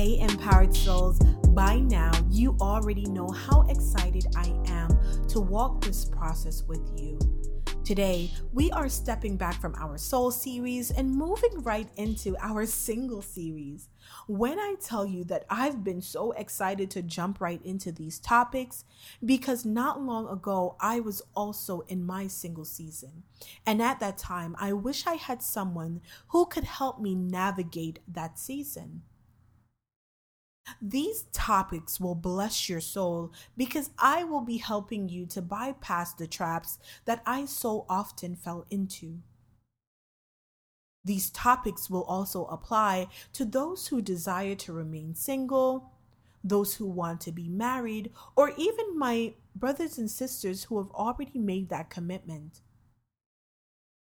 Hey, empowered souls, by now you already know how excited I am to walk this process with you. Today, we are stepping back from our soul series and moving right into our single series. When I tell you that I've been so excited to jump right into these topics, because not long ago I was also in my single season. And at that time, I wish I had someone who could help me navigate that season. These topics will bless your soul because I will be helping you to bypass the traps that I so often fell into. These topics will also apply to those who desire to remain single, those who want to be married, or even my brothers and sisters who have already made that commitment.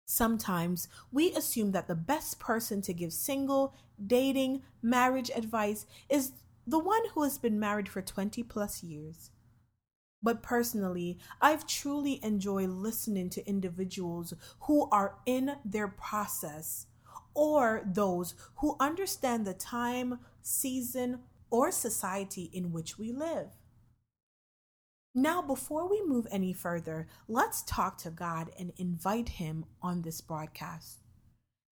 Sometimes we assume that the best person to give single, dating, marriage advice is the one who has been married for 20 plus years. But personally, I've truly enjoyed listening to individuals who are in their process or those who understand the time, season, or society in which we live. Now, before we move any further, let's talk to God and invite Him on this broadcast.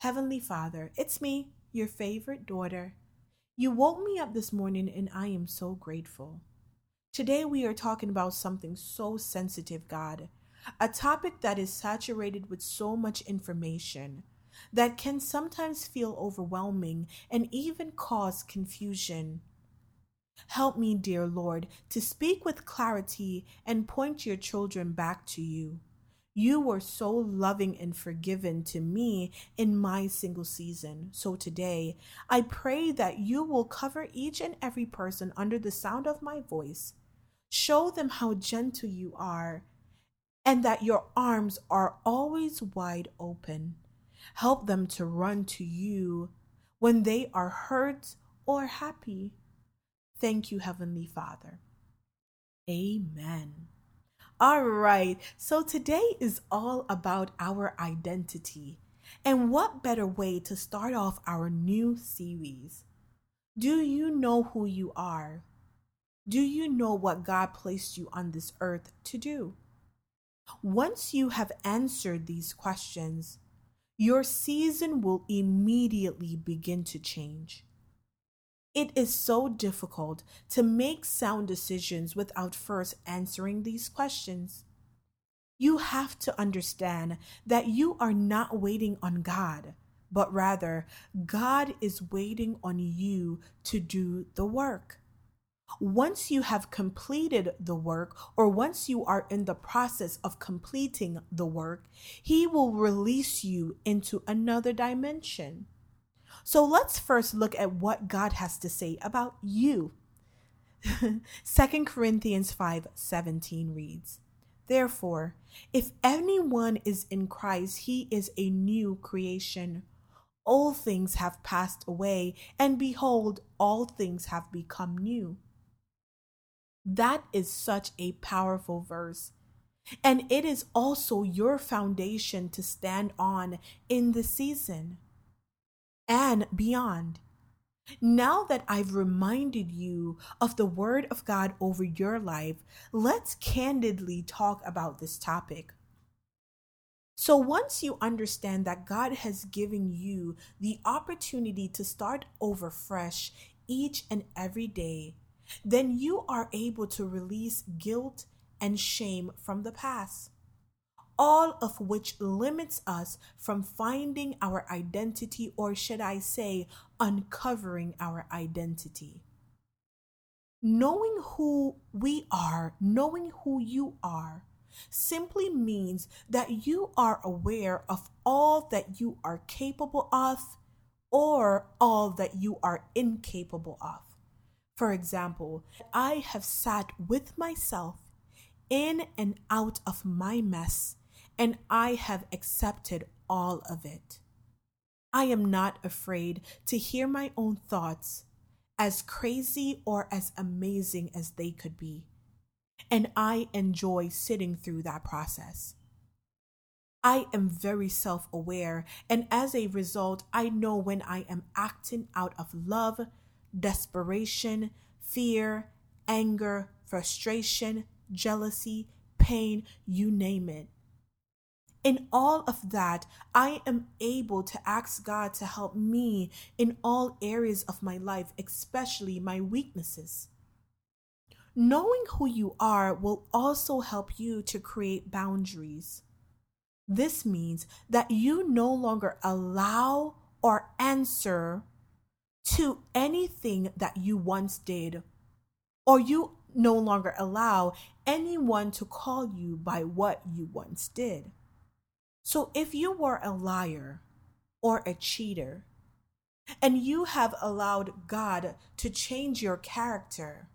Heavenly Father, it's me, your favorite daughter. You woke me up this morning and I am so grateful. Today we are talking about something so sensitive, God, a topic that is saturated with so much information that can sometimes feel overwhelming and even cause confusion. Help me, dear Lord, to speak with clarity and point your children back to you. You were so loving and forgiven to me in my single season. So today, I pray that you will cover each and every person under the sound of my voice. Show them how gentle you are and that your arms are always wide open. Help them to run to you when they are hurt or happy. Thank you, Heavenly Father. Amen. All right, so today is all about our identity. And what better way to start off our new series? Do you know who you are? Do you know what God placed you on this earth to do? Once you have answered these questions, your season will immediately begin to change. It is so difficult to make sound decisions without first answering these questions. You have to understand that you are not waiting on God, but rather, God is waiting on you to do the work. Once you have completed the work, or once you are in the process of completing the work, He will release you into another dimension. So let's first look at what God has to say about you. 2 Corinthians 5 17 reads, Therefore, if anyone is in Christ, he is a new creation. All things have passed away, and behold, all things have become new. That is such a powerful verse. And it is also your foundation to stand on in the season and beyond. Now that I've reminded you of the Word of God over your life, let's candidly talk about this topic. So, once you understand that God has given you the opportunity to start over fresh each and every day, then you are able to release guilt and shame from the past all of which limits us from finding our identity, or should I say, uncovering our identity. Knowing who we are, knowing who you are, simply means that you are aware of all that you are capable of or all that you are incapable of. For example, I have sat with myself in and out of my mess and I have accepted all of it. I am not afraid to hear my own thoughts, as crazy or as amazing as they could be. And I enjoy sitting through that process. I am very self aware, and as a result, I know when I am acting out of love, desperation, fear, anger, frustration, jealousy, pain, you name it. In all of that, I am able to ask God to help me in all areas of my life, especially my weaknesses. Knowing who you are will also help you to create boundaries. This means that you no longer allow or answer to anything that you once did, or you no longer allow anyone to call you by what you once did. So if you were a liar or a cheater, and you have allowed God to change your character,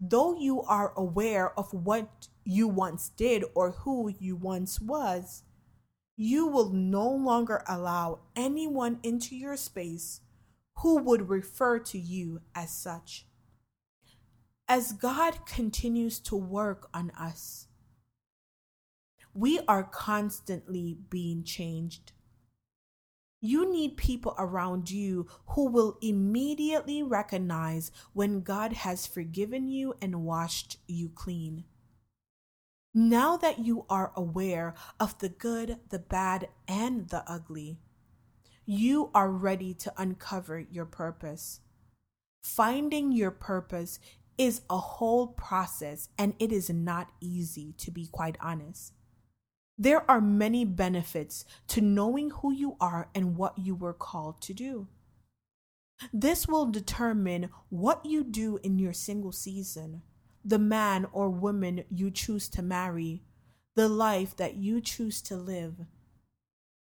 though you are aware of what you once did or who you once was, you will no longer allow anyone into your space who would refer to you as such. As God continues to work on us, we are constantly being changed. You need people around you who will immediately recognize when God has forgiven you and washed you clean. Now that you are aware of the good, the bad, and the ugly, you are ready to uncover your purpose. Finding your purpose is a whole process and it is not easy, to be quite honest. There are many benefits to knowing who you are and what you were called to do. This will determine what you do in your single season, the man or woman you choose to marry, the life that you choose to live,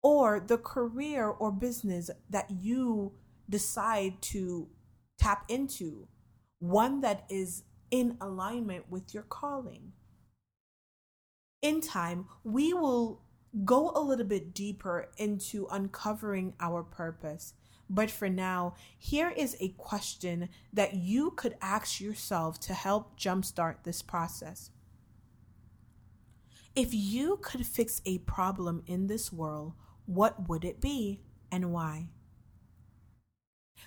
or the career or business that you decide to tap into, one that is in alignment with your calling in time, we will go a little bit deeper into uncovering our purpose. But for now, here is a question that you could ask yourself to help jumpstart this process. If you could fix a problem in this world, what would it be and why?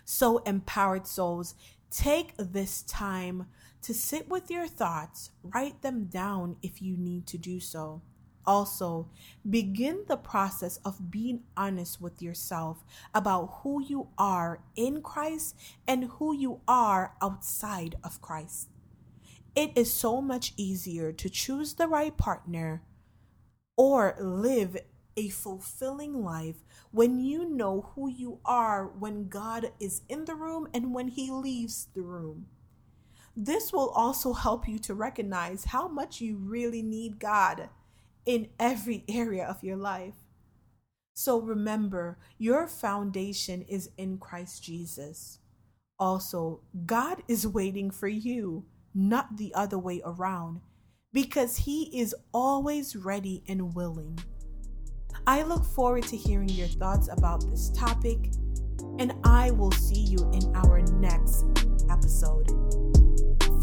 So, empowered souls, take this time to sit with your thoughts, write them down if you need to do so. Also, begin the process of being honest with yourself about who you are in Christ and who you are outside of Christ. It is so much easier to choose the right partner or live a fulfilling life when you know who you are when God is in the room and when He leaves the room. This will also help you to recognize how much you really need God in every area of your life. So remember, your foundation is in Christ Jesus. Also, God is waiting for you, not the other way around, because He is always ready and willing. I look forward to hearing your thoughts about this topic, and I will see you in our next episode.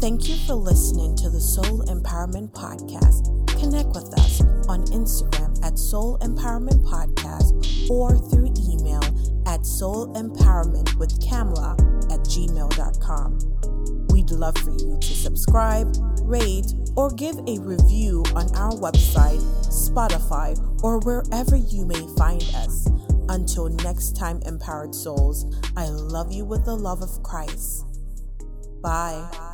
Thank you for listening to the Soul Empowerment Podcast. Connect with us on Instagram at Soul Empowerment Podcast or through email at Soul Empowerment with Kamla at gmail.com. Love for you to subscribe, rate, or give a review on our website, Spotify, or wherever you may find us. Until next time, empowered souls, I love you with the love of Christ. Bye.